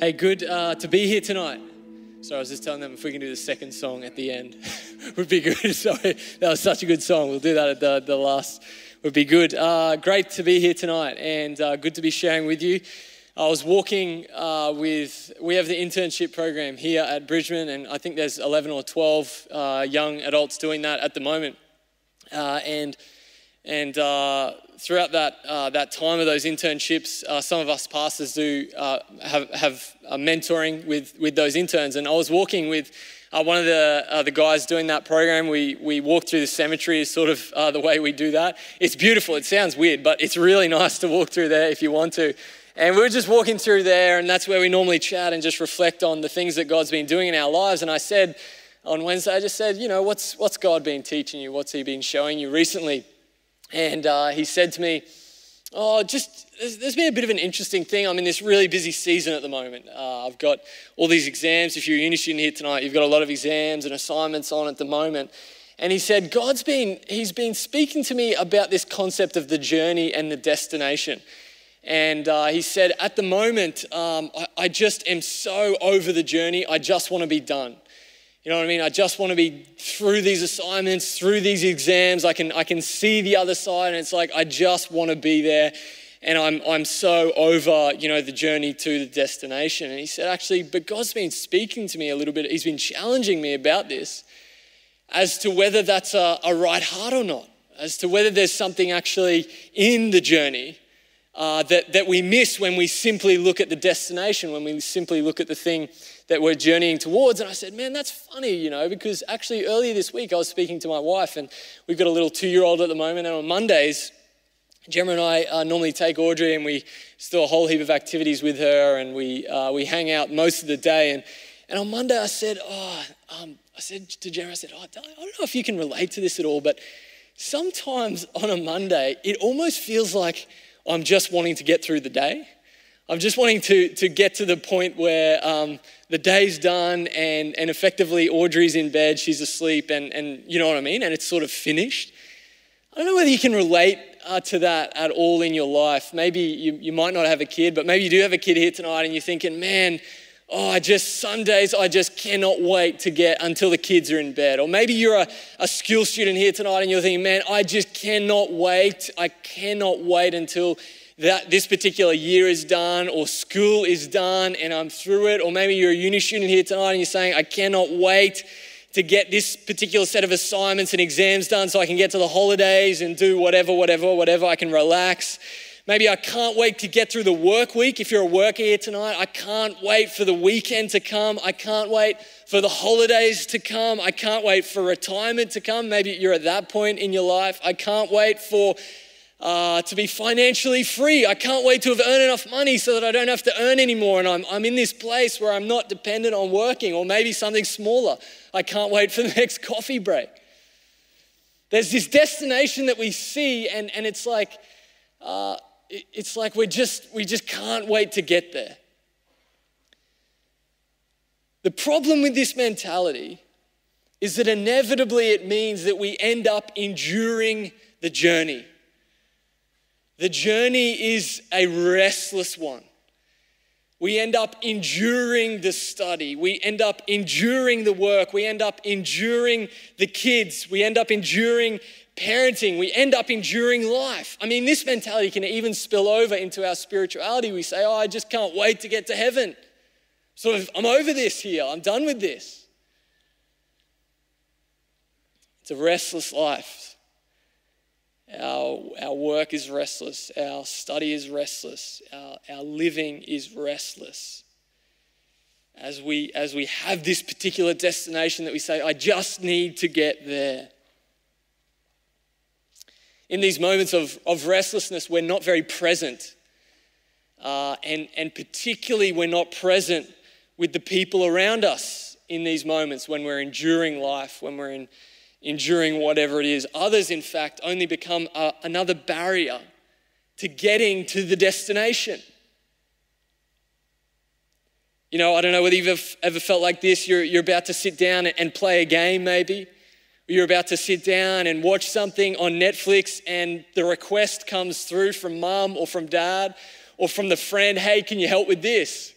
Hey, good uh, to be here tonight. So I was just telling them if we can do the second song at the end, would be good. Sorry, that was such a good song. We'll do that at the, the last. Would be good. Uh, great to be here tonight, and uh, good to be sharing with you. I was walking uh, with. We have the internship program here at Bridgeman, and I think there's 11 or 12 uh, young adults doing that at the moment. Uh, and and uh, throughout that, uh, that time of those internships, uh, some of us pastors do uh, have, have mentoring with, with those interns. And I was walking with uh, one of the, uh, the guys doing that program. We, we walk through the cemetery, is sort of the way we do that. It's beautiful. It sounds weird, but it's really nice to walk through there if you want to. And we were just walking through there, and that's where we normally chat and just reflect on the things that God's been doing in our lives. And I said on Wednesday, I just said, you know, what's, what's God been teaching you? What's He been showing you recently? And uh, he said to me, Oh, just there's, been a bit of an interesting thing. I'm in this really busy season at the moment. Uh, I've got all these exams. If you're a uni student here tonight, you've got a lot of exams and assignments on at the moment. And he said, God's been, he's been speaking to me about this concept of the journey and the destination. And uh, he said, at the moment, um, I, I just am so over the journey, I just want to be done. You know what I mean? I just want to be through these assignments, through these exams. I can, I can see the other side, and it's like I just want to be there. And I'm, I'm so over, you know, the journey to the destination. And he said, actually, but God's been speaking to me a little bit. He's been challenging me about this as to whether that's a, a right heart or not, as to whether there's something actually in the journey uh, that, that we miss when we simply look at the destination, when we simply look at the thing that we're journeying towards. And I said, man, that's funny, you know, because actually earlier this week I was speaking to my wife, and we've got a little two year old at the moment. And on Mondays, Gemma and I uh, normally take Audrey and we do a whole heap of activities with her, and we, uh, we hang out most of the day. And, and on Monday, I said, oh, um, I said to Gemma, I said, oh, I don't know if you can relate to this at all, but sometimes on a Monday, it almost feels like I'm just wanting to get through the day. I'm just wanting to, to get to the point where um, the day's done and, and effectively Audrey's in bed, she's asleep, and, and you know what I mean? And it's sort of finished. I don't know whether you can relate uh, to that at all in your life. Maybe you, you might not have a kid, but maybe you do have a kid here tonight and you're thinking, man, oh, I just, some days I just cannot wait to get until the kids are in bed. Or maybe you're a, a school student here tonight and you're thinking, man, I just cannot wait. I cannot wait until that this particular year is done or school is done and I'm through it. Or maybe you're a uni student here tonight and you're saying, I cannot wait to get this particular set of assignments and exams done so I can get to the holidays and do whatever, whatever, whatever. I can relax. Maybe I can't wait to get through the work week. If you're a worker here tonight, I can't wait for the weekend to come. I can't wait for the holidays to come. I can't wait for retirement to come. Maybe you're at that point in your life. I can't wait for uh, to be financially free. I can't wait to have earned enough money so that I don't have to earn anymore. And I'm, I'm in this place where I'm not dependent on working, or maybe something smaller. I can't wait for the next coffee break. There's this destination that we see, and, and it's like, uh, it's like we just, we just can't wait to get there. The problem with this mentality is that inevitably it means that we end up enduring the journey. The journey is a restless one. We end up enduring the study. We end up enduring the work. We end up enduring the kids. We end up enduring parenting, we end up enduring life. I mean, this mentality can even spill over into our spirituality. We say, Oh, I just can't wait to get to heaven. Sort of, I'm over this here, I'm done with this. It's a restless life. Our, our work is restless, our study is restless, our, our living is restless. As we, as we have this particular destination that we say, I just need to get there in these moments of, of restlessness, we're not very present. Uh, and, and particularly, we're not present with the people around us in these moments when we're enduring life, when we're in, enduring whatever it is. Others, in fact, only become a, another barrier to getting to the destination. You know, I don't know whether you've ever felt like this. You're, you're about to sit down and play a game, maybe you're about to sit down and watch something on Netflix, and the request comes through from mom or from dad or from the friend, hey, can you help with this?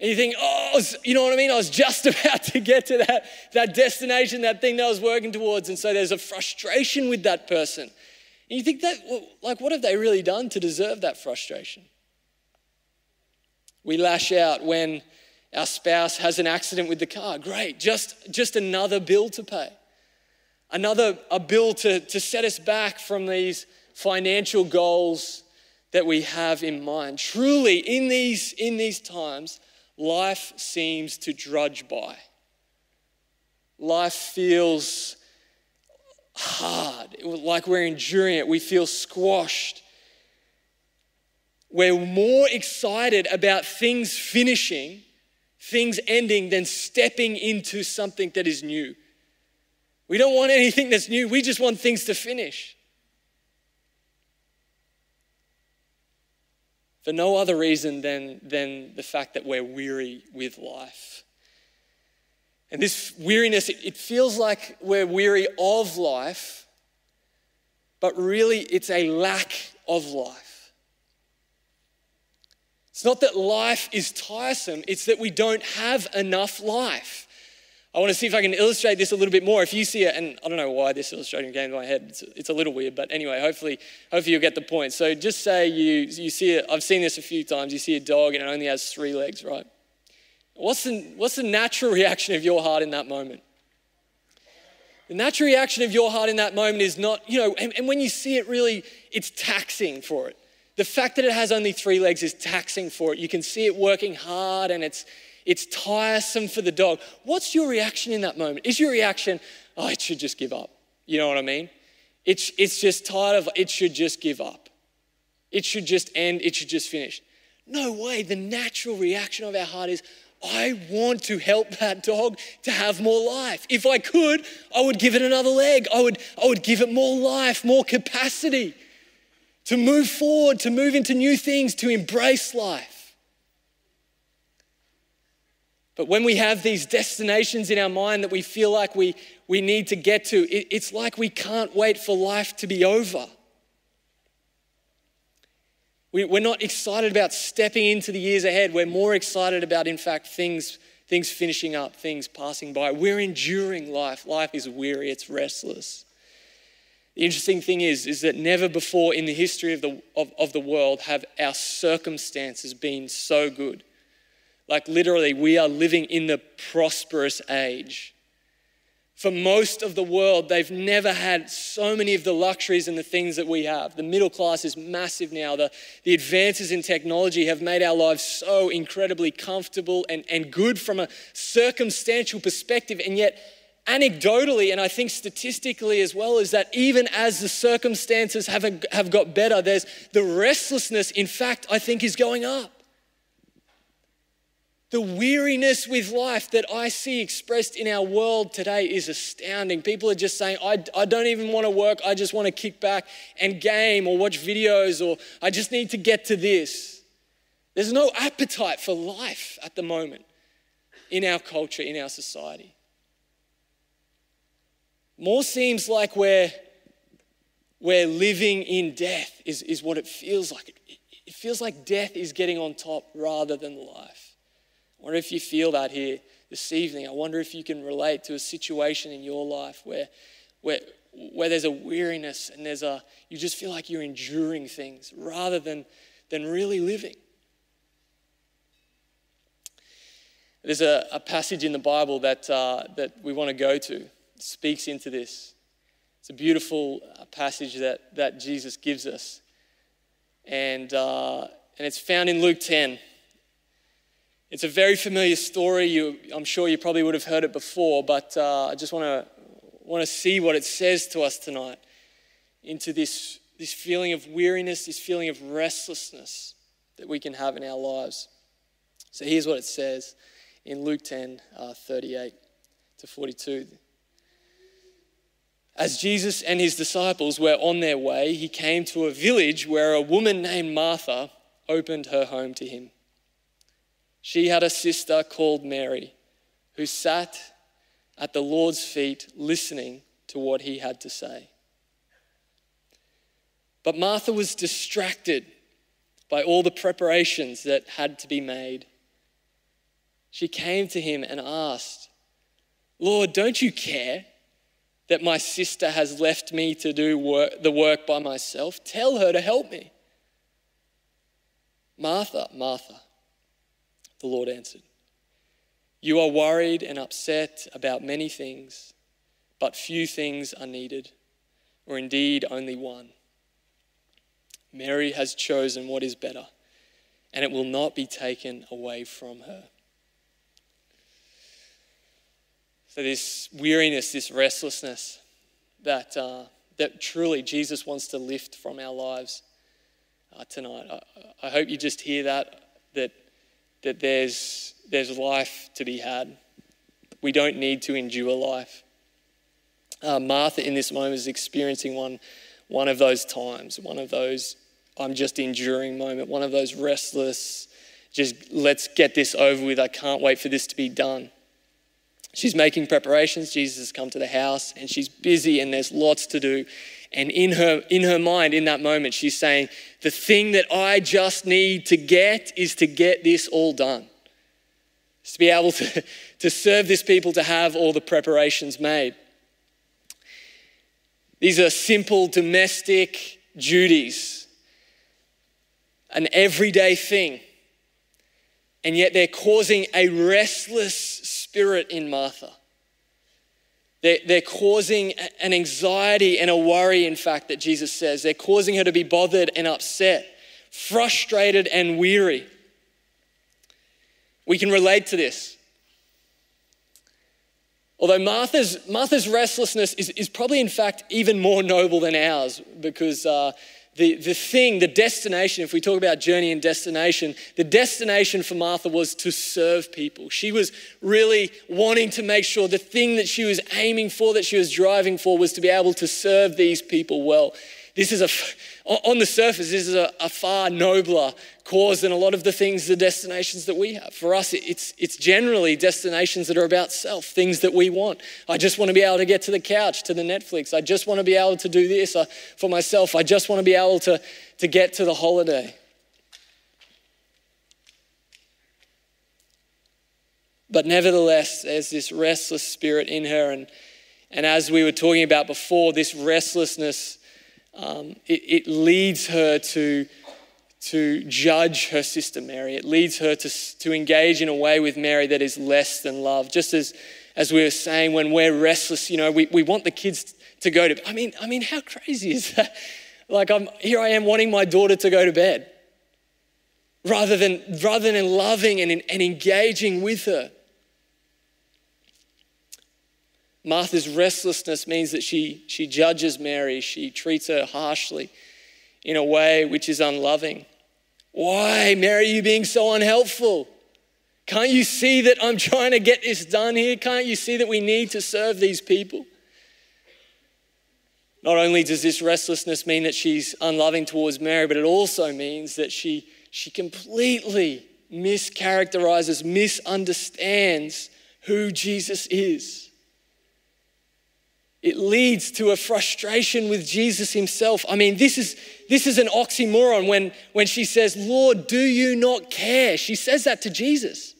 And you think, oh, you know what I mean? I was just about to get to that, that destination, that thing that I was working towards. And so there's a frustration with that person. And you think that, like, what have they really done to deserve that frustration? We lash out when our spouse has an accident with the car. Great, just, just another bill to pay. Another a bill to, to set us back from these financial goals that we have in mind. Truly, in these, in these times, life seems to drudge by. Life feels hard, like we're enduring it. We feel squashed. We're more excited about things finishing, things ending, than stepping into something that is new. We don't want anything that's new, we just want things to finish. for no other reason than, than the fact that we're weary with life. And this weariness, it, it feels like we're weary of life, but really it's a lack of life. It's not that life is tiresome, it's that we don't have enough life. I want to see if I can illustrate this a little bit more. If you see it, and I don't know why this illustration came to my head, it's, it's, a little weird, but anyway, hopefully, hopefully you'll get the point. So just say you, you see it, I've seen this a few times, you see a dog and it only has three legs, right? What's the, what's the natural reaction of your heart in that moment? The natural reaction of your heart in that moment is not, you know, and, and when you see it really, it's taxing for it. The fact that it has only three legs is taxing for it. You can see it working hard and it's, it's tiresome for the dog. What's your reaction in that moment? Is your reaction, oh, it should just give up? You know what I mean? It's, it's just tired of, it should just give up. It should just end, it should just finish. No way. The natural reaction of our heart is, I want to help that dog to have more life. If I could, I would give it another leg. I would, I would give it more life, more capacity to move forward, to move into new things, to embrace life. But when we have these destinations in our mind that we feel like we, we need to get to, it, it's like we can't wait for life to be over. We, we're not excited about stepping into the years ahead. We're more excited about, in fact, things, things finishing up, things passing by. We're enduring life. Life is weary, it's restless. The interesting thing is, is that never before in the history of the, of, of the world have our circumstances been so good. Like, literally, we are living in the prosperous age. For most of the world, they've never had so many of the luxuries and the things that we have. The middle class is massive now. The, the advances in technology have made our lives so incredibly comfortable and, and good from a circumstantial perspective. And yet, anecdotally, and I think statistically as well, is that even as the circumstances have, have got better, there's the restlessness, in fact, I think is going up. The weariness with life that I see expressed in our world today is astounding. People are just saying, I, I don't even want to work, I just want to kick back and game or watch videos, or I just need to get to this. There's no appetite for life at the moment in our culture, in our society. More seems like we're, we're living in death, is, is what it feels like. It, it feels like death is getting on top rather than life. I wonder if you feel that here this evening. I wonder if you can relate to a situation in your life where, where, where there's a weariness and there's a, you just feel like you're enduring things rather than, than really living. There's a, a passage in the Bible that, uh, that we want to go to. Speaks into this. It's a beautiful uh, passage that, that Jesus gives us. And, uh, and it's found in Luke 10. It's a very familiar story. You, I'm sure you probably would have heard it before, but uh, I just want to want to see what it says to us tonight into this, this feeling of weariness, this feeling of restlessness that we can have in our lives. So here's what it says in Luke 10 uh, 38 to 42. As Jesus and his disciples were on their way, he came to a village where a woman named Martha opened her home to him. She had a sister called Mary who sat at the Lord's feet listening to what he had to say. But Martha was distracted by all the preparations that had to be made. She came to him and asked, Lord, don't you care that my sister has left me to do work, the work by myself? Tell her to help me. Martha, Martha, the Lord answered, You are worried and upset about many things, but few things are needed, or indeed only one. Mary has chosen what is better, and it will not be taken away from her. So, this weariness, this restlessness that, uh, that truly Jesus wants to lift from our lives uh, tonight. I, I hope you just hear that, that, that there's, there's life to be had. We don't need to endure life. Uh, Martha, in this moment, is experiencing one, one of those times, one of those I'm just enduring moment, one of those restless, just let's get this over with. I can't wait for this to be done. She's making preparations. Jesus has come to the house and she's busy and there's lots to do. And in her, in her mind, in that moment, she's saying, The thing that I just need to get is to get this all done. Is to be able to, to serve this people, to have all the preparations made. These are simple domestic duties, an everyday thing. And yet they're causing a restless spirit in Martha. They're, they're causing an anxiety and a worry, in fact, that Jesus says. They're causing her to be bothered and upset, frustrated and weary. We can relate to this. Although Martha's, Martha's restlessness is, is probably, in fact, even more noble than ours because uh, the, the thing, the destination, if we talk about journey and destination, the destination for Martha was to serve people. She was really wanting to make sure the thing that she was aiming for, that she was driving for, was to be able to serve these people well. This is a, on the surface, this is a, a, far nobler cause than a lot of the things, the destinations that we have. For us, it's, it's generally destinations that are about self, things that we want. I just want to be able to get to the couch, to the Netflix. I just want to be able to do this uh, for myself. I just want to be able to, to get to the holiday. But nevertheless, there's this restless spirit in her. And, and as we were talking about before, this restlessness um, it, it leads her to, to judge her sister Mary. It leads her to, to engage in a way with Mary that is less than love. Just as, as we were saying, when we're restless, you know, we, we want the kids to go to I mean, I mean, how crazy is that? Like I'm here I am wanting my daughter to go to bed. Rather than rather than loving and, and engaging with her. Martha's restlessness means that she, she judges Mary, she treats her harshly in a way which is unloving. Why, Mary, are you being so unhelpful? Can't you see that I'm trying to get this done here? Can't you see that we need to serve these people? Not only does this restlessness mean that she's unloving towards Mary, but it also means that she, she completely mischaracterizes, misunderstands who Jesus is it leads to a frustration with Jesus himself. I mean, this is, this is an oxymoron when, when she says, Lord, do you not care? She says that to Jesus.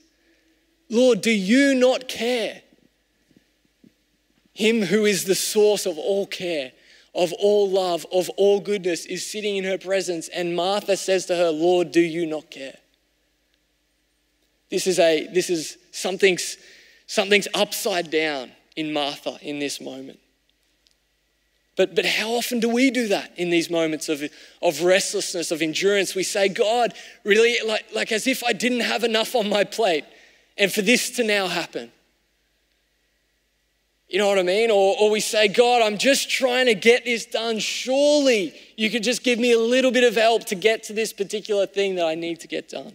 Lord, do you not care? Him who is the source of all care, of all love, of all goodness, is sitting in her presence. And Martha says to her, Lord, do you not care? This is a this is something's something's upside down in Martha in this moment. But, but how often do we do that in these moments of, of restlessness, of endurance? We say, God, really, like, like as if I didn't have enough on my plate and for this to now happen. You know what I mean? Or, or we say, God, I'm just trying to get this done. Surely you could just give me a little bit of help to get to this particular thing that I need to get done.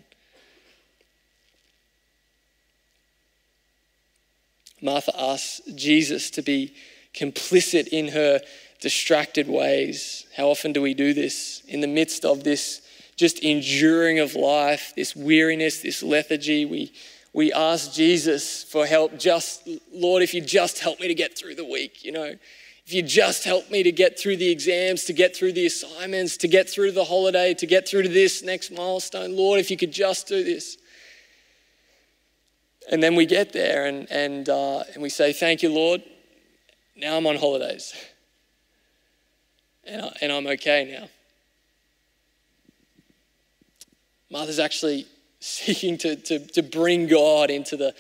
Martha asks Jesus to be complicit in her distracted ways. How often do we do this in the midst of this just enduring of life, this weariness, this lethargy? We, we ask Jesus for help. Just, Lord, if you just help me to get through the week, you know, if you just help me to get through the exams, to get through the assignments, to get through the holiday, to get through to this next milestone, Lord, if you could just do this. And then we get there and, and, uh, and we say, Thank you, Lord. Now I'm on holidays. And, I, and I'm okay now. Martha's actually seeking to, to, to bring God into the,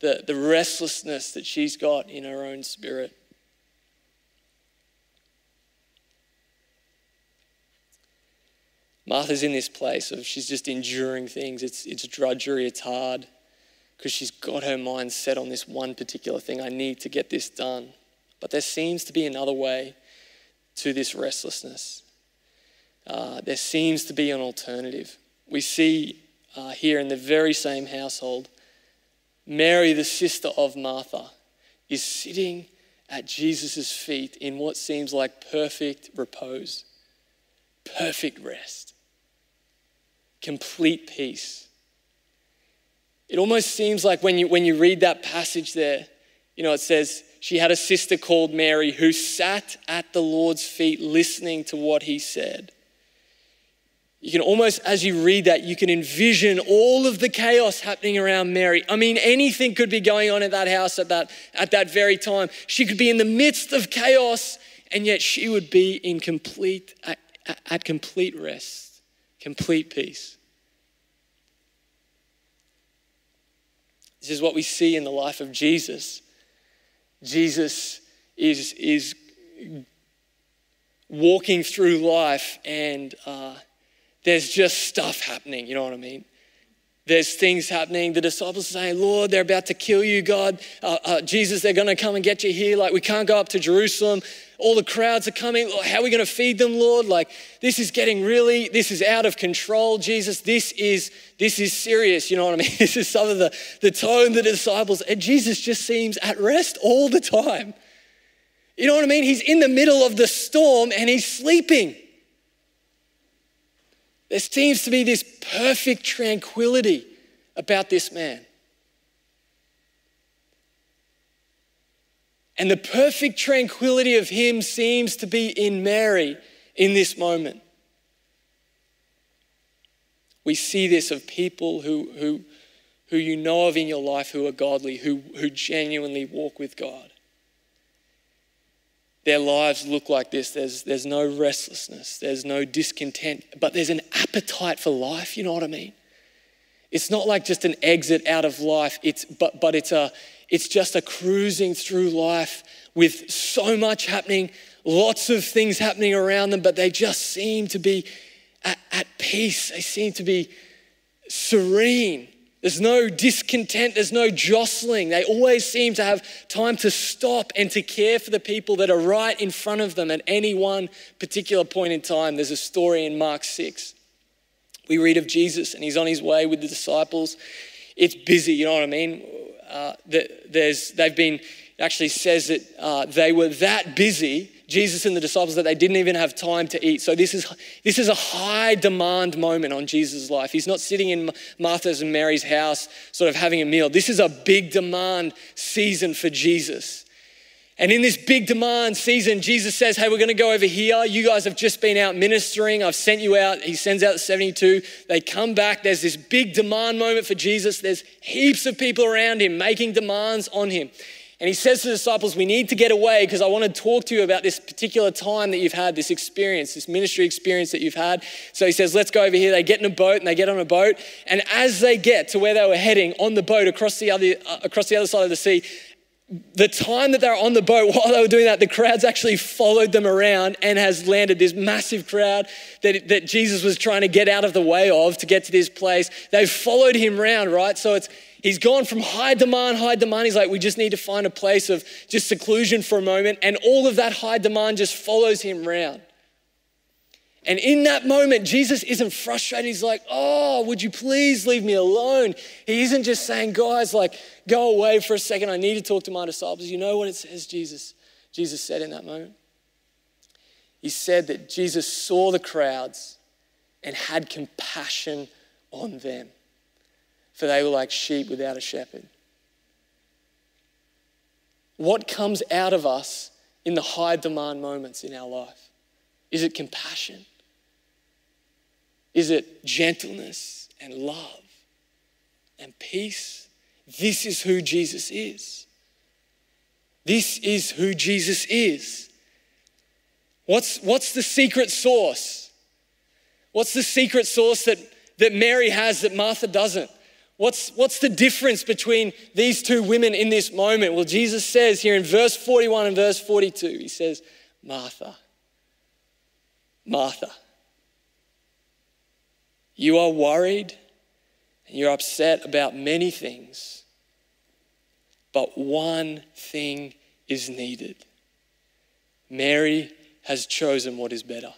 the, the restlessness that she's got in her own spirit. Martha's in this place of she's just enduring things. It's, it's drudgery, it's hard because she's got her mind set on this one particular thing. I need to get this done. But there seems to be another way to this restlessness. Uh, there seems to be an alternative. We see uh, here in the very same household, Mary, the sister of Martha, is sitting at Jesus' feet in what seems like perfect repose, perfect rest complete peace. It almost seems like when you, when you read that passage there, you know, it says, she had a sister called Mary who sat at the Lord's feet listening to what he said. You can almost, as you read that, you can envision all of the chaos happening around Mary. I mean, anything could be going on at that house at that, at that very time. She could be in the midst of chaos, and yet she would be in complete, at, at complete rest, complete peace. This is what we see in the life of Jesus. Jesus is, is walking through life and uh, there's just stuff happening, you know what I mean? There's things happening. The disciples are saying, Lord, they're about to kill you, God. Uh, uh, Jesus, they're going to come and get you here. Like, we can't go up to Jerusalem. All the crowds are coming. How are we going to feed them, Lord? Like, this is getting really, this is out of control, Jesus. This is, this is serious. You know what I mean? This is some of the, the tone the disciples, and Jesus just seems at rest all the time. You know what I mean? He's in the middle of the storm and he's sleeping. There seems to be this perfect tranquility about this man. And the perfect tranquility of him seems to be in Mary in this moment. We see this of people who, who, who you know of in your life who are godly, who, who genuinely walk with God. Their lives look like this. There's, there's no restlessness, there's no discontent, but there's an appetite for life. You know what I mean? It's not like just an exit out of life, it's, but, but it's, a, it's just a cruising through life with so much happening, lots of things happening around them, but they just seem to be at, at peace. They seem to be serene. There's no discontent, there's no jostling. They always seem to have time to stop and to care for the people that are right in front of them at any one particular point in time. There's a story in Mark 6. We read of Jesus and he's on his way with the disciples. It's busy, you know what I mean? Uh, there's, they've been, actually says that uh, they were that busy Jesus and the disciples that they didn't even have time to eat. So this is this is a high demand moment on Jesus' life. He's not sitting in Martha's and Mary's house sort of having a meal. This is a big demand season for Jesus. And in this big demand season, Jesus says, Hey, we're going to go over here. You guys have just been out ministering. I've sent you out. He sends out the 72. They come back. There's this big demand moment for Jesus. There's heaps of people around him making demands on him. And he says to the disciples, We need to get away because I want to talk to you about this particular time that you've had, this experience, this ministry experience that you've had. So he says, Let's go over here. They get in a boat and they get on a boat. And as they get to where they were heading on the boat across the other, uh, across the other side of the sea, the time that they're on the boat, while they were doing that, the crowds actually followed them around and has landed this massive crowd that, that Jesus was trying to get out of the way of to get to this place. They've followed him around, right? So it's He's gone from high demand, high demand. He's like, we just need to find a place of just seclusion for a moment. And all of that high demand just follows him around. And in that moment, Jesus isn't frustrated. He's like, oh, would you please leave me alone? He isn't just saying, guys, like, go away for a second. I need to talk to my disciples. You know what it says, Jesus? Jesus said in that moment? He said that Jesus saw the crowds and had compassion on them for they were like sheep without a shepherd. What comes out of us in the high demand moments in our life? Is it compassion? Is it gentleness and love and peace? this is who Jesus is. This is who Jesus is. What's, what's the secret sauce? What's the secret sauce that, that Mary has that Martha doesn't? What's, what's the difference between these two women in this moment? Well, Jesus says here in verse 41 and verse 42, He says, Martha, Martha, you are worried and you're upset about many things, but one thing is needed. Mary has chosen what is better.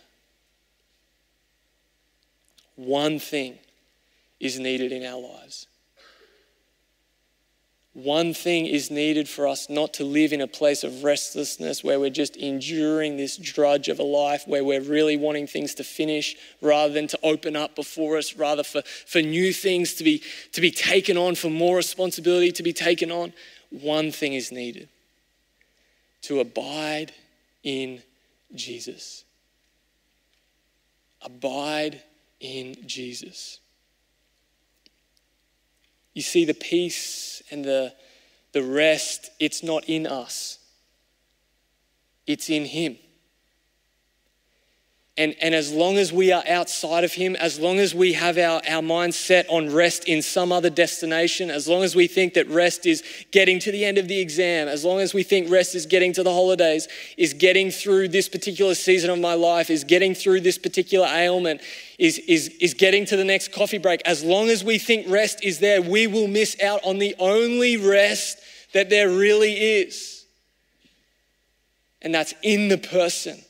One thing is needed in our lives. One thing is needed for us not to live in a place of restlessness where we're just enduring this drudge of a life, where we're really wanting things to finish rather than to open up before us, rather for, for new things to be, to be taken on, for more responsibility to be taken on. One thing is needed to abide in Jesus. Abide in Jesus. You see, the peace and the, the rest, it's not in us, it's in Him. And, and as long as we are outside of Him, as long as we have our, our mind set on rest in some other destination, as long as we think that rest is getting to the end of the exam, as long as we think rest is getting to the holidays, is getting through this particular season of my life, is getting through this particular ailment, is, is, is getting to the next coffee break, as long as we think rest is there, we will miss out on the only rest that there really is. And that's in the person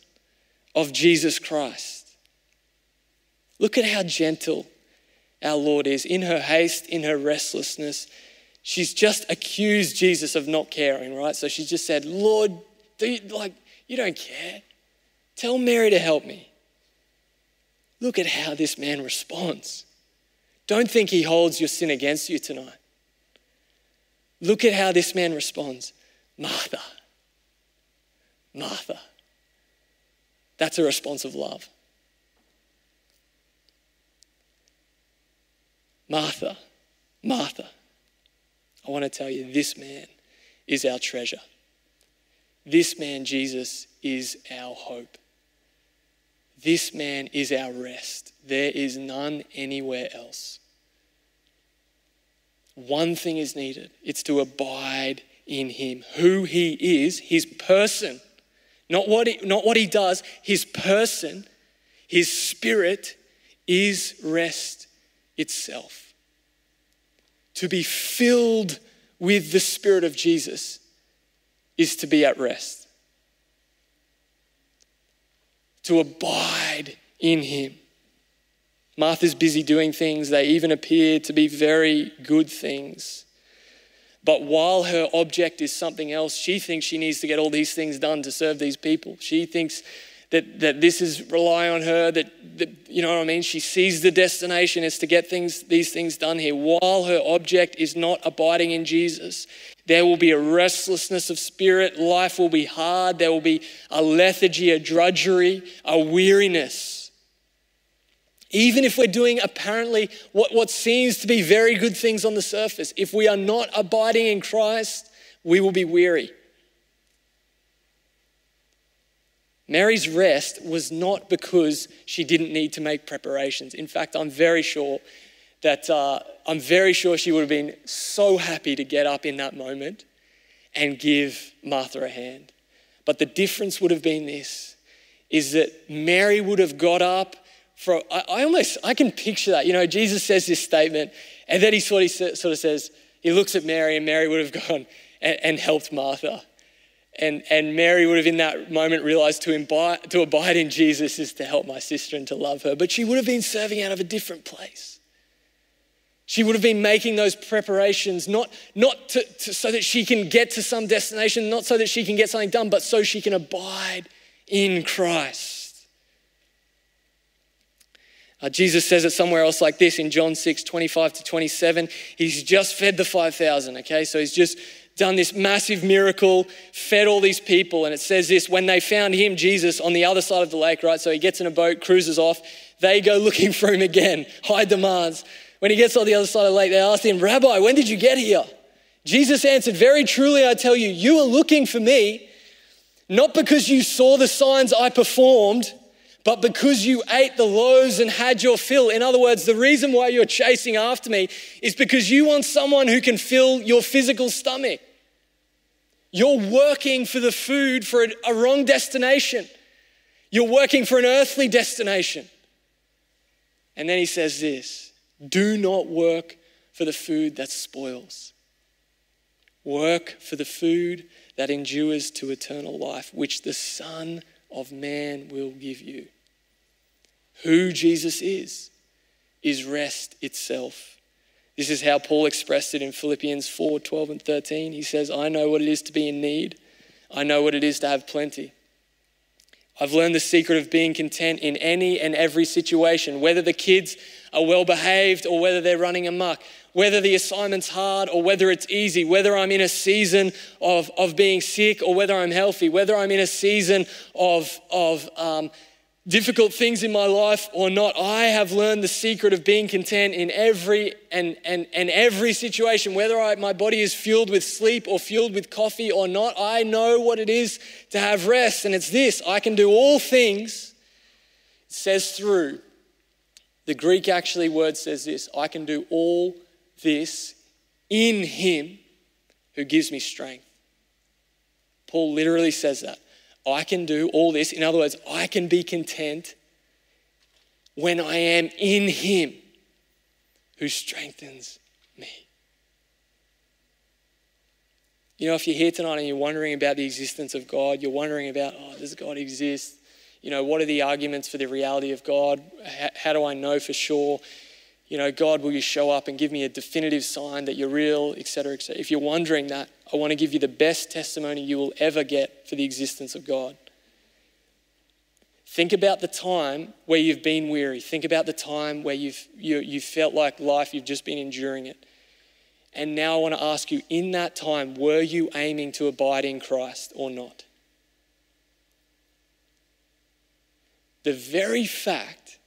of Jesus Christ. Look at how gentle our Lord is. In her haste, in her restlessness, she's just accused Jesus of not caring, right? So she just said, Lord, do you, like, you don't care. Tell Mary to help me. Look at how this man responds. Don't think he holds your sin against you tonight. Look at how this man responds Martha, Martha. That's a response of love. Martha, Martha, I want to tell you this man is our treasure. This man, Jesus, is our hope. This man is our rest. There is none anywhere else. One thing is needed it's to abide in him, who he is, his person not what, he, not what he does, his person, his spirit is rest itself. To be filled with the Spirit of Jesus is to be at rest, to abide in Him. Martha's busy doing things, they even appear to be very good things. But while her object is something else, she thinks she needs to get all these things done to serve these people. She thinks that, that this is rely on her, that, that, you know what I mean? She sees the destination is to get things, these things done here. While her object is not abiding in Jesus, there will be a restlessness of spirit. Life will be hard. There will be a lethargy, a drudgery, a weariness. Even if we're doing apparently what, what seems to be very good things on the surface, if we are not abiding in Christ, we will be weary. Mary's rest was not because she didn't need to make preparations. In fact, I'm very sure that uh, I'm very sure she would have been so happy to get up in that moment and give Martha a hand. But the difference would have been this is that Mary would have got up I, I, almost I can picture that. You know, Jesus says this statement, and then he sort of, sort of says, he looks at Mary, and Mary would have gone and, and helped Martha. And, and Mary would have in that moment realized to, imbi- to abide in Jesus is to help my sister and to love her. But she would have been serving out of a different place. She would have been making those preparations, not, not to, to, so that she can get to some destination, not so that she can get something done, but so she can abide in Christ. Uh, Jesus says it somewhere else like this in John 6 25 to 27. He's just fed the 5,000, okay? So he's just done this massive miracle, fed all these people. And it says this when they found him, Jesus, on the other side of the lake, right? So he gets in a boat, cruises off. They go looking for him again, high demands. When he gets on the other side of the lake, they ask him, Rabbi, when did you get here? Jesus answered, Very truly, I tell you, you are looking for me, not because you saw the signs I performed, but because you ate the loaves and had your fill. In other words, the reason why you're chasing after me is because you want someone who can fill your physical stomach. You're working for the food for a, wrong destination. You're working for an earthly destination. And then he says this do not work for the food that spoils. Work for the food that endures to eternal life, which the Son of Man will give you. Who Jesus is, is rest itself. This is how Paul expressed it in Philippians 4 12 and 13. He says, I know what it is to be in need, I know what it is to have plenty. I've learned the secret of being content in any and every situation, whether the kids are well behaved or whether they're running amok, whether the assignment's hard or whether it's easy, whether I'm in a season of, of being sick or whether I'm healthy, whether I'm in a season of, of um, difficult things in my life or not, I have learned the secret of being content in every and, and, and every situation, whether I, my body is fueled with sleep or fueled with coffee or not. I know what it is to have rest, and it's this I can do all things, it says through. The Greek actually word says this I can do all this in Him who gives me strength. Paul literally says that. I can do all this. In other words, I can be content when I am in Him who strengthens me. You know, if you're here tonight and you're wondering about the existence of God, you're wondering about, oh, does God exist? You know, what are the arguments for the reality of God? How, do I know for sure? You know, God, will you show up and give me a definitive sign that you're real, etc., etc. If you're wondering that, I want to give you the best testimony you will ever get for the existence of God. Think about the time where you've been weary. Think about the time where you've, you, you felt like life, you've just been enduring it. And now I want to ask you in that time, were you aiming to abide in Christ or not? The very fact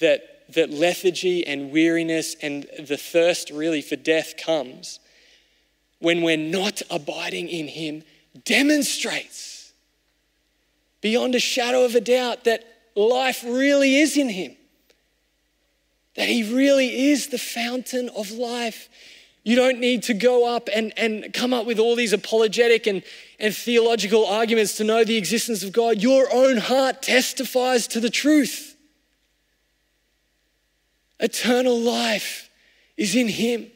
that, that lethargy and weariness and the thirst really for death comes when we're not abiding in Him demonstrates beyond a shadow of a doubt that life really is in Him. That He really is the fountain of life. You don't need to go up and, and come up with all these apologetic and, and theological arguments to know the existence of God. Your own heart testifies to the truth. Eternal life is in Him.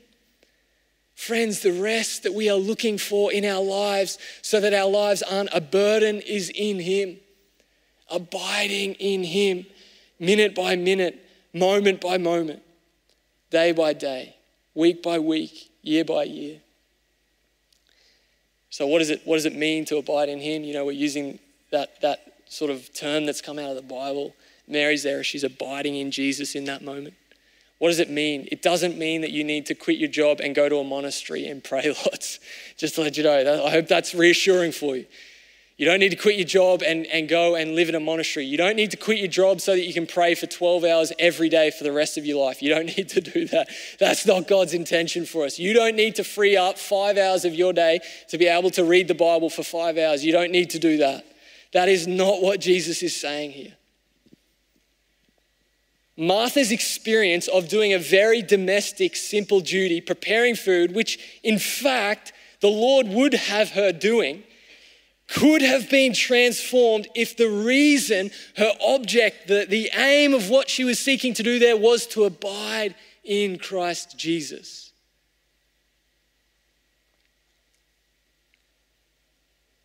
Friends, the rest that we are looking for in our lives so that our lives aren't a burden is in Him. Abiding in Him, minute by minute, moment by moment, day by day, week by week, year by year. So, what, is it, what does it mean to abide in Him? You know, we're using that, that sort of term that's come out of the Bible. Mary's there, she's abiding in Jesus in that moment. What does it mean? It doesn't mean that you need to quit your job and go to a monastery and pray lots. Just to let you know, I hope that's reassuring for you. You don't need to quit your job and, and go and live in a monastery. You don't need to quit your job so that you can pray for 12 hours every day for the rest of your life. You don't need to do that. That's not God's intention for us. You don't need to free up five hours of your day to be able to read the Bible for five hours. You don't need to do that. That is not what Jesus is saying here. Martha's experience of doing a very domestic, simple duty, preparing food, which in fact the Lord would have her doing, could have been transformed if the reason, her object, the, the aim of what she was seeking to do there was to abide in Christ Jesus.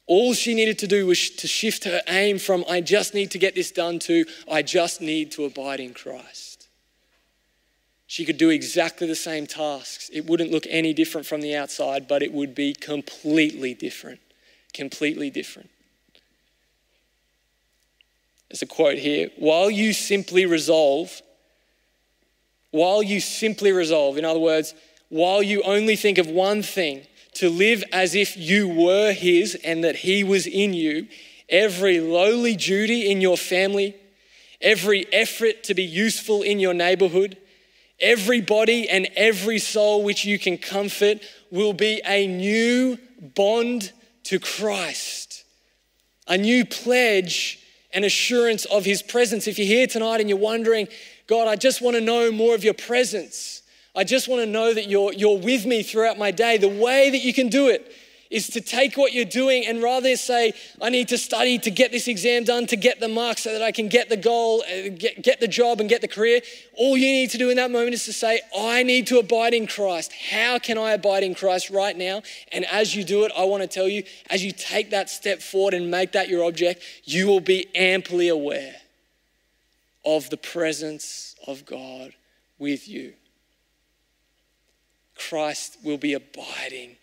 All she needed to do was to shift her aim from, I just need to get this done, to, I just need to abide in Christ. She could do exactly the same tasks. It wouldn't look any different from the outside, but it would be completely different. Completely different. There's a quote here while you simply resolve, while you simply resolve, in other words, while you only think of one thing, to live as if you were His and that He was in you, every lowly duty in your family, every effort to be useful in your neighborhood, Every body and every soul which you can comfort will be a new bond to Christ, a new pledge and assurance of his presence. If you're here tonight and you're wondering, God, I just want to know more of your presence. I just want to know that you're, you're with me throughout my day. The way that you can do it is to take what you're doing and rather say, I need to study to get this exam done, to get the mark so that I can get the goal, uh, get, get the job, and get the career. All you need to do in that moment is to say, I need to abide in Christ. How can I abide in Christ right now? And as you do it, I want to tell you, as you take that step forward and make that your object, you will be amply aware of the presence of God with you. Christ will be abiding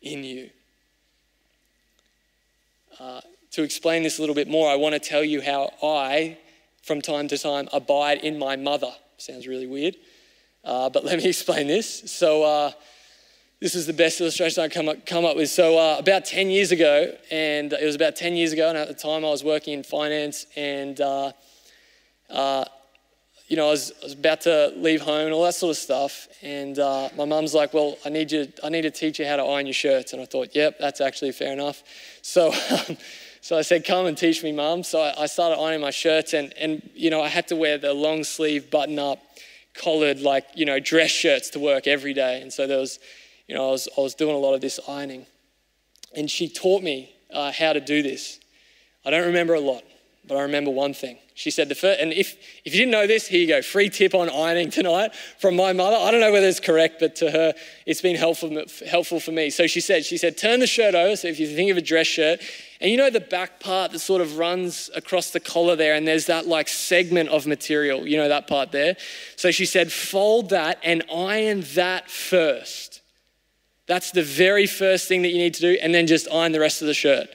in you. Uh, to explain this a little bit more, I want to tell you how I, from time to time, abide in my mother. Sounds really weird, uh, but let me explain this. So, uh, this is the best illustration I come up, come up with. So, uh, about 10 years ago, and it was about 10 years ago, and at the time I was working in finance, and uh, uh, you know, I was, I was, about to leave home and all that sort of stuff. And uh, my mum's like, "Well, I need you. I need to teach you how to iron your shirts." And I thought, "Yep, that's actually fair enough." So, um, so I said, "Come and teach me, mum." So I, I, started ironing my shirts, and and you know, I had to wear the long sleeve, button up, collared like you know dress shirts to work every day. And so there was, you know, I was I was doing a lot of this ironing, and she taught me uh, how to do this. I don't remember a lot, but I remember one thing. She said the first, and if, if you didn't know this, here you go, free tip on ironing tonight from my mother. I don't know whether it's correct, but to her, it's been helpful, helpful for me. So she said, she said, turn the shirt over. So if you think of a dress shirt, and you know the back part that sort of runs across the collar there, and there's that like segment of material, you know that part there. So she said, fold that and iron that first. That's the very first thing that you need to do, and then just iron the rest of the shirt.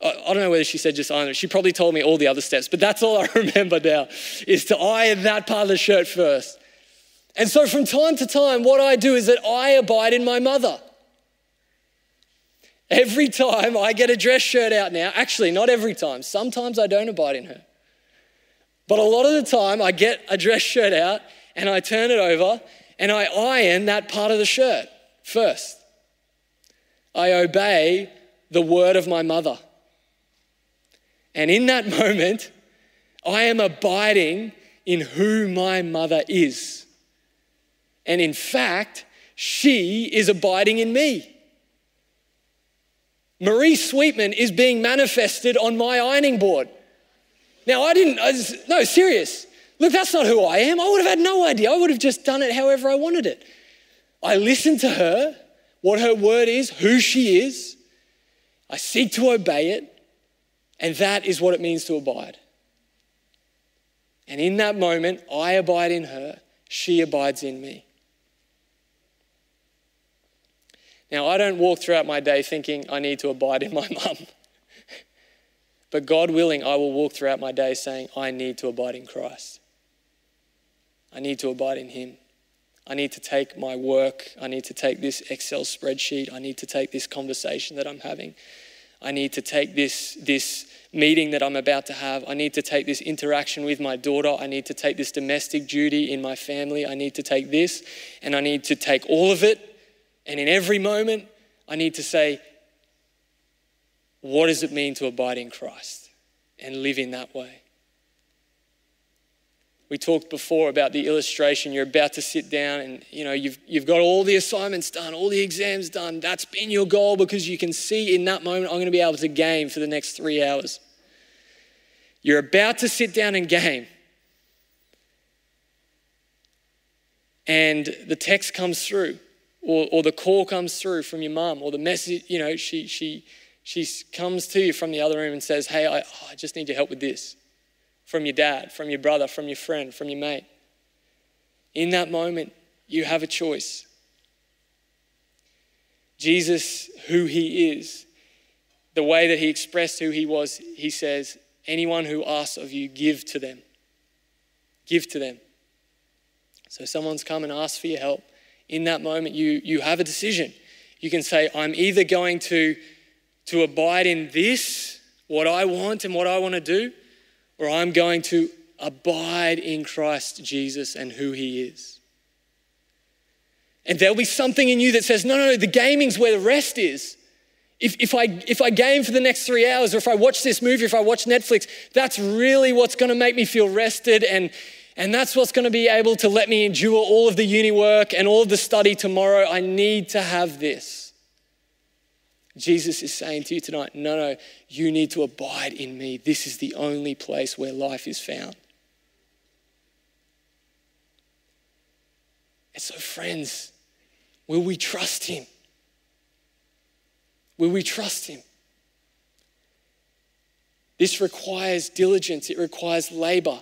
I don't know whether she said just iron it. She probably told me all the other steps, but that's all I remember now is to iron that part of the shirt first. And so from time to time, what I do is that I abide in my mother. Every time I get a dress shirt out now, actually, not every time, sometimes I don't abide in her. But a lot of the time, I get a dress shirt out and I turn it over and I iron that part of the shirt first. I obey the word of my mother. And in that moment, I am abiding in who my mother is. And in fact, she is abiding in me. Marie Sweetman is being manifested on my ironing board. Now, I didn't, I just, no, serious. Look, that's not who I am. I would have had no idea. I would have just done it however I wanted it. I listen to her, what her word is, who she is. I seek to obey it. And that is what it means to abide. And in that moment, I abide in her, she abides in me. Now, I don't walk throughout my day thinking I need to abide in my mum. but God willing, I will walk throughout my day saying, I need to abide in Christ. I need to abide in Him. I need to take my work. I need to take this Excel spreadsheet. I need to take this conversation that I'm having. I need to take this, this meeting that I'm about to have. I need to take this interaction with my daughter. I need to take this domestic duty in my family. I need to take this and I need to take all of it. And in every moment, I need to say, what does it mean to abide in Christ and live in that way? We talked before about the illustration. You're about to sit down and you know you've, you've got all the assignments done, all the exams done. That's been your goal because you can see in that moment, I'm going to be able to game for the next three hours. You're about to sit down and game. And the text comes through, or, or the call comes through from your mum, or the message, you know, she, she, she comes to you from the other room and says, Hey, I, oh, I just need your help with this from your dad, from your brother, from your friend, from your mate. In that moment, you have a choice. Jesus, who he is, the way that he expressed who he was, he says, Anyone who asks of you, give to them. Give to them. So someone's come and asked for your help. In that moment, you, you have a decision. You can say, I'm either going to, to abide in this, what I want and what I want to do, or I'm going to abide in Christ Jesus and who he is. And there'll be something in you that says, no, no, no, the gaming's where the rest is. If, if, I, if I game for the next three hours, or if I watch this movie, if I watch Netflix, that's really what's gonna make me feel rested. And, and that's what's gonna be able to let me endure all of the uni work and all of the study tomorrow. I need to have this. Jesus is saying to you tonight, no, no, you need to abide in me. This is the only place where life is found. And so, friends, will we trust him? Will we trust him? This requires diligence, it requires labor.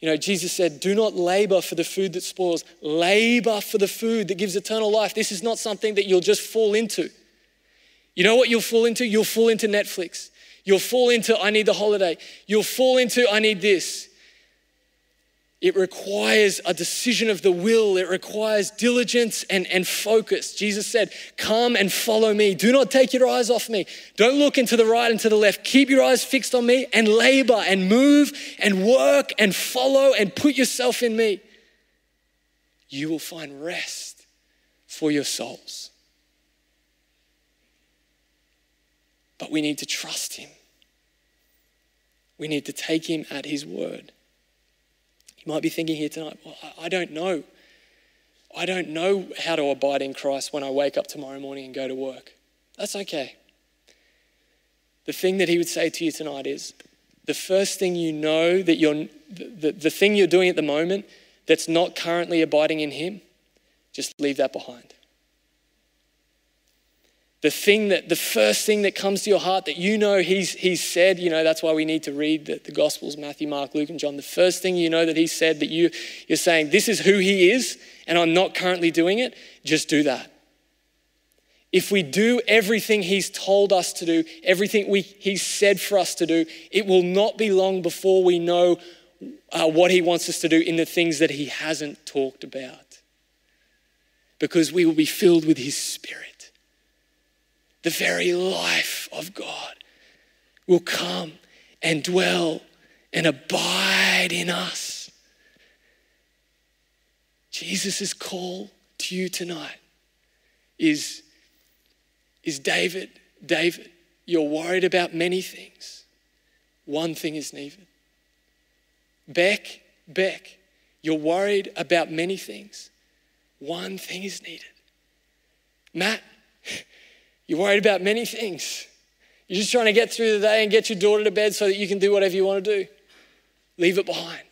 You know, Jesus said, Do not labor for the food that spoils, labor for the food that gives eternal life. This is not something that you'll just fall into. You know what you'll fall into? You'll fall into Netflix. You'll fall into, I need the holiday. You'll fall into, I need this. It requires a decision of the will. It requires diligence and, and focus. Jesus said, Come and follow me. Do not take your eyes off me. Don't look into the right and to the left. Keep your eyes fixed on me and labor and move and work and follow and put yourself in me. You will find rest for your souls. But we need to trust Him, we need to take Him at His word. You might be thinking here tonight, well, I don't know. I don't know how to abide in Christ when I wake up tomorrow morning and go to work. That's okay. The thing that he would say to you tonight is the first thing you know that you're, the, the thing you're doing at the moment that's not currently abiding in him, just leave that behind the thing that the first thing that comes to your heart that you know he's, he's said you know that's why we need to read the, the gospels matthew mark luke and john. The first thing you know that he said that you, you're saying this is who he is and i'm not currently doing it just do that. If we do everything he's told us to do everything we, he's said for us to do it will not be long before we know uh, what he wants us to do in the things that he hasn't talked about. Because we will be filled with his spirit the very life of God will come and dwell and abide in us. Jesus' call to you tonight is, is David, David, you're worried about many things. One thing is needed. Beck, Beck, you're worried about many things. One thing is needed. Matt, you're worried about many things. You're just trying to get through the day and get your daughter to bed so that you can do whatever you want to do. Leave it behind.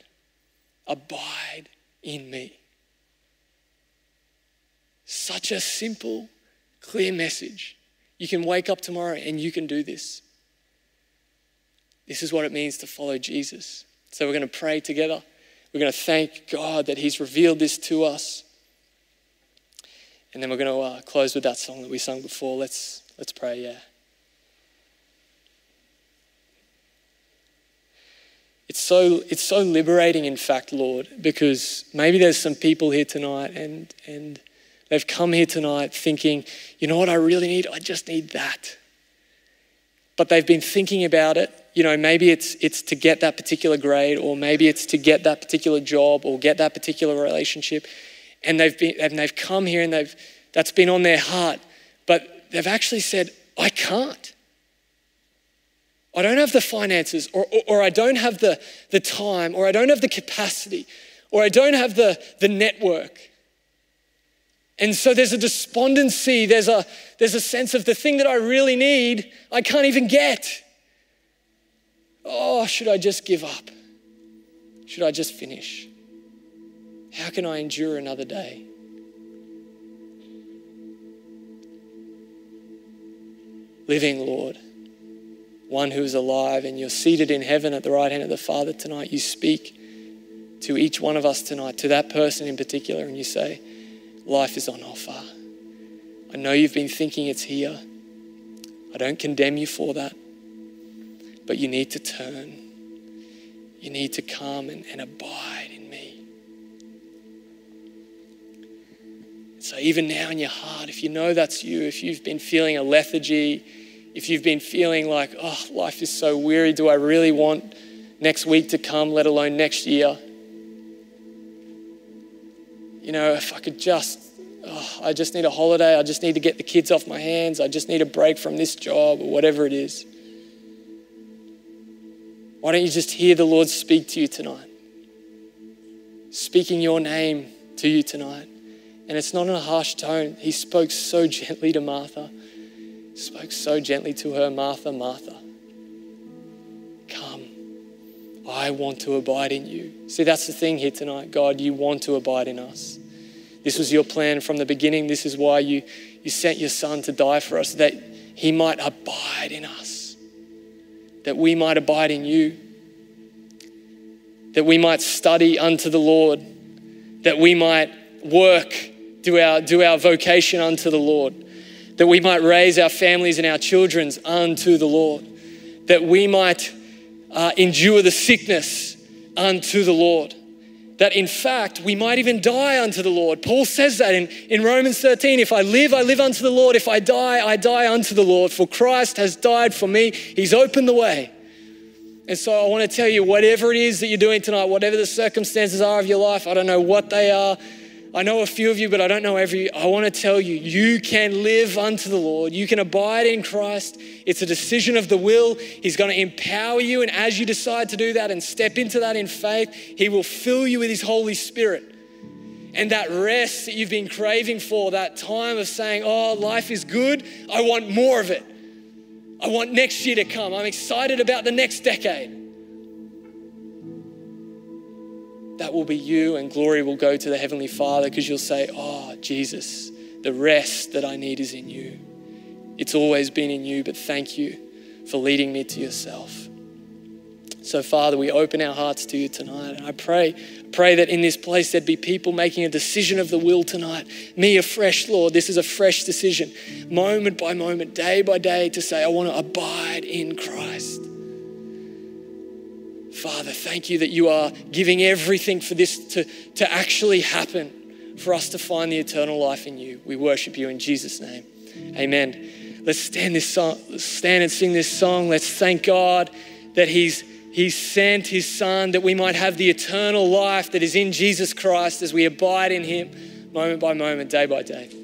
Abide in me. Such a simple, clear message. You can wake up tomorrow and you can do this. This is what it means to follow Jesus. So we're going to pray together. We're going to thank God that He's revealed this to us. And then we're going to uh, close with that song that we sung before. Let's, let's pray, yeah. It's so, it's so liberating, in fact, Lord, because maybe there's some people here tonight and, and they've come here tonight thinking, you know what I really need? I just need that. But they've been thinking about it. You know, maybe it's, it's to get that particular grade, or maybe it's to get that particular job, or get that particular relationship and they've, been, and they've come here and they've, that's been on their heart, but they've actually said, I can't. I don't have the finances, or, or, or, I don't have the, the time, or I don't have the capacity, or I don't have the, the network. And so there's a despondency, there's a, there's a sense of the thing that I really need, I can't even get. Oh, should I just give up? Should I just finish? How can I endure another day? Living Lord, one who is alive, and you're seated in heaven at the right hand of the Father tonight. You speak to each one of us tonight, to that person in particular, and you say, Life is on offer. I know you've been thinking it's here. I don't condemn you for that. But you need to turn. You need to come and, and abide So, even now in your heart, if you know that's you, if you've been feeling a lethargy, if you've been feeling like, oh, life is so weary, do I really want next week to come, let alone next year? You know, if I could just, oh, I just need a holiday. I just need to get the kids off my hands. I just need a break from this job or whatever it is. Why don't you just hear the Lord speak to you tonight? Speaking your name to you tonight. And it's not in a harsh tone. He spoke so gently to Martha, spoke so gently to her, Martha, Martha. Come. I want to abide in you. See, that's the thing here tonight. God, you want to abide in us. This was your plan from the beginning. This is why you, you sent your son to die for us, that he might abide in us, that we might abide in you, that we might study unto the Lord, that we might work, do our, do our vocation unto the Lord, that we might raise our families and our children's unto the Lord, that we might uh, endure the sickness unto the Lord that in fact we might even die unto the Lord. Paul says that in, in Romans 13 if I live, I live unto the Lord. If I die, I die unto the Lord. For Christ has died for me, He's opened the way. And so I want to tell you whatever it is that you're doing tonight, whatever the circumstances are of your life, I don't know what they are. I know a few of you, but I don't know every. I want to tell you, you can live unto the Lord. You can abide in Christ. It's a decision of the will. He's going to empower you. And as you decide to do that and step into that in faith, He will fill you with His Holy Spirit. And that rest that you've been craving for, that time of saying, Oh, life is good. I want more of it. I want next year to come. I'm excited about the next decade. That will be you, and glory will go to the Heavenly Father because you'll say, Oh, Jesus, the rest that I need is in you. It's always been in you, but thank you for leading me to yourself. So, Father, we open our hearts to you tonight. And I pray, pray that in this place there'd be people making a decision of the will tonight. Me afresh, Lord. This is a fresh decision, moment by moment, day by day, to say, I want to abide in Christ. Father, thank you that you are giving everything for this to, to actually happen, for us to find the eternal life in you. We worship you in Jesus' name. Amen. Let's stand this song, stand and sing this song. Let's thank God that He's He's sent His Son that we might have the eternal life that is in Jesus Christ as we abide in Him moment by moment, day by day.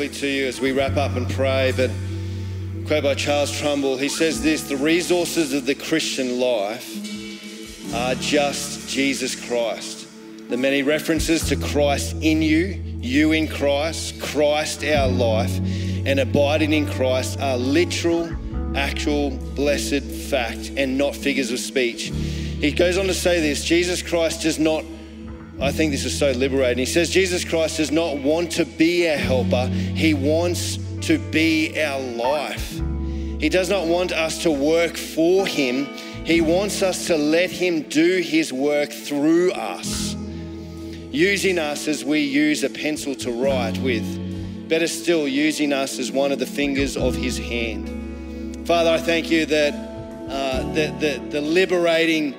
Quickly to you as we wrap up and pray. But quote by Charles Trumbull. He says this: "The resources of the Christian life are just Jesus Christ. The many references to Christ in you, you in Christ, Christ our life, and abiding in Christ are literal, actual, blessed fact, and not figures of speech." He goes on to say this: Jesus Christ does not I think this is so liberating. He says Jesus Christ does not want to be our helper, He wants to be our life. He does not want us to work for Him, He wants us to let Him do His work through us, using us as we use a pencil to write with. Better still, using us as one of the fingers of His hand. Father, I thank you that uh, the, the, the liberating.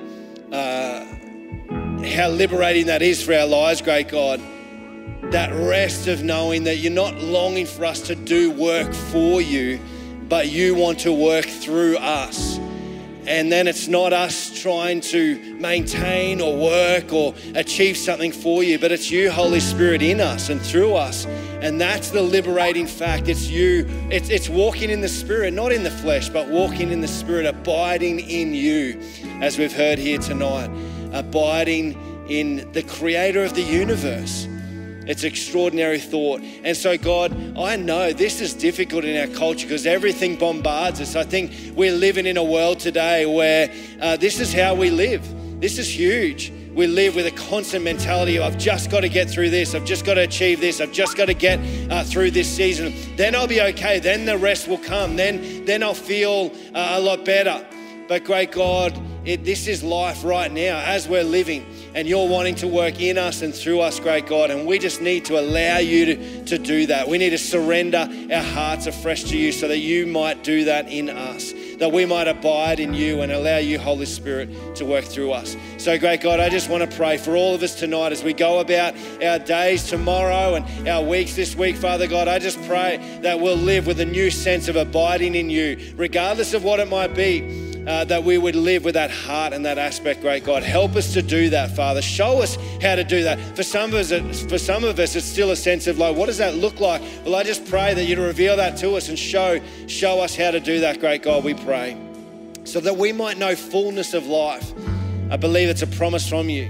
Uh, how liberating that is for our lives, great God. That rest of knowing that you're not longing for us to do work for you, but you want to work through us. And then it's not us trying to maintain or work or achieve something for you, but it's you, Holy Spirit, in us and through us. And that's the liberating fact. It's you, it's, it's walking in the Spirit, not in the flesh, but walking in the Spirit, abiding in you, as we've heard here tonight, abiding in the Creator of the universe. It's extraordinary thought. And so, God, I know this is difficult in our culture because everything bombards us. I think we're living in a world today where uh, this is how we live. This is huge. We live with a constant mentality of, I've just got to get through this. I've just got to achieve this. I've just got to get uh, through this season. Then I'll be okay. Then the rest will come. Then, then I'll feel uh, a lot better. But, great God, it, this is life right now as we're living and you're wanting to work in us and through us, great God. And we just need to allow you to, to do that. We need to surrender our hearts afresh to you so that you might do that in us, that we might abide in you and allow you, Holy Spirit, to work through us. So, great God, I just want to pray for all of us tonight as we go about our days tomorrow and our weeks this week, Father God. I just pray that we'll live with a new sense of abiding in you, regardless of what it might be. Uh, that we would live with that heart and that aspect, great God. Help us to do that, Father. Show us how to do that. For some of us, it- for some of us, it's still a sense of like, what does that look like? Well, I just pray that you'd reveal that to us and show, show us how to do that, great God. We pray so that we might know fullness of life. I believe it's a promise from you.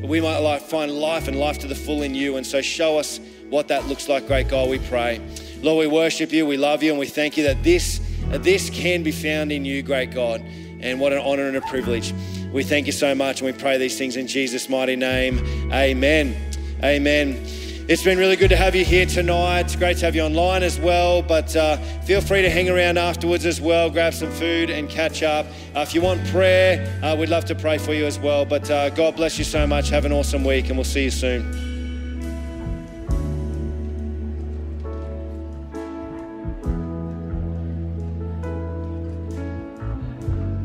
That we might like find life and life to the full in you. And so show us what that looks like, great God, we pray. Lord, we worship you, we love you, and we thank you that this, this can be found in you, great God. And what an honor and a privilege. We thank you so much, and we pray these things in Jesus' mighty name. Amen. Amen. It's been really good to have you here tonight. It's great to have you online as well. But uh, feel free to hang around afterwards as well, grab some food and catch up. Uh, if you want prayer, uh, we'd love to pray for you as well. But uh, God bless you so much. Have an awesome week, and we'll see you soon.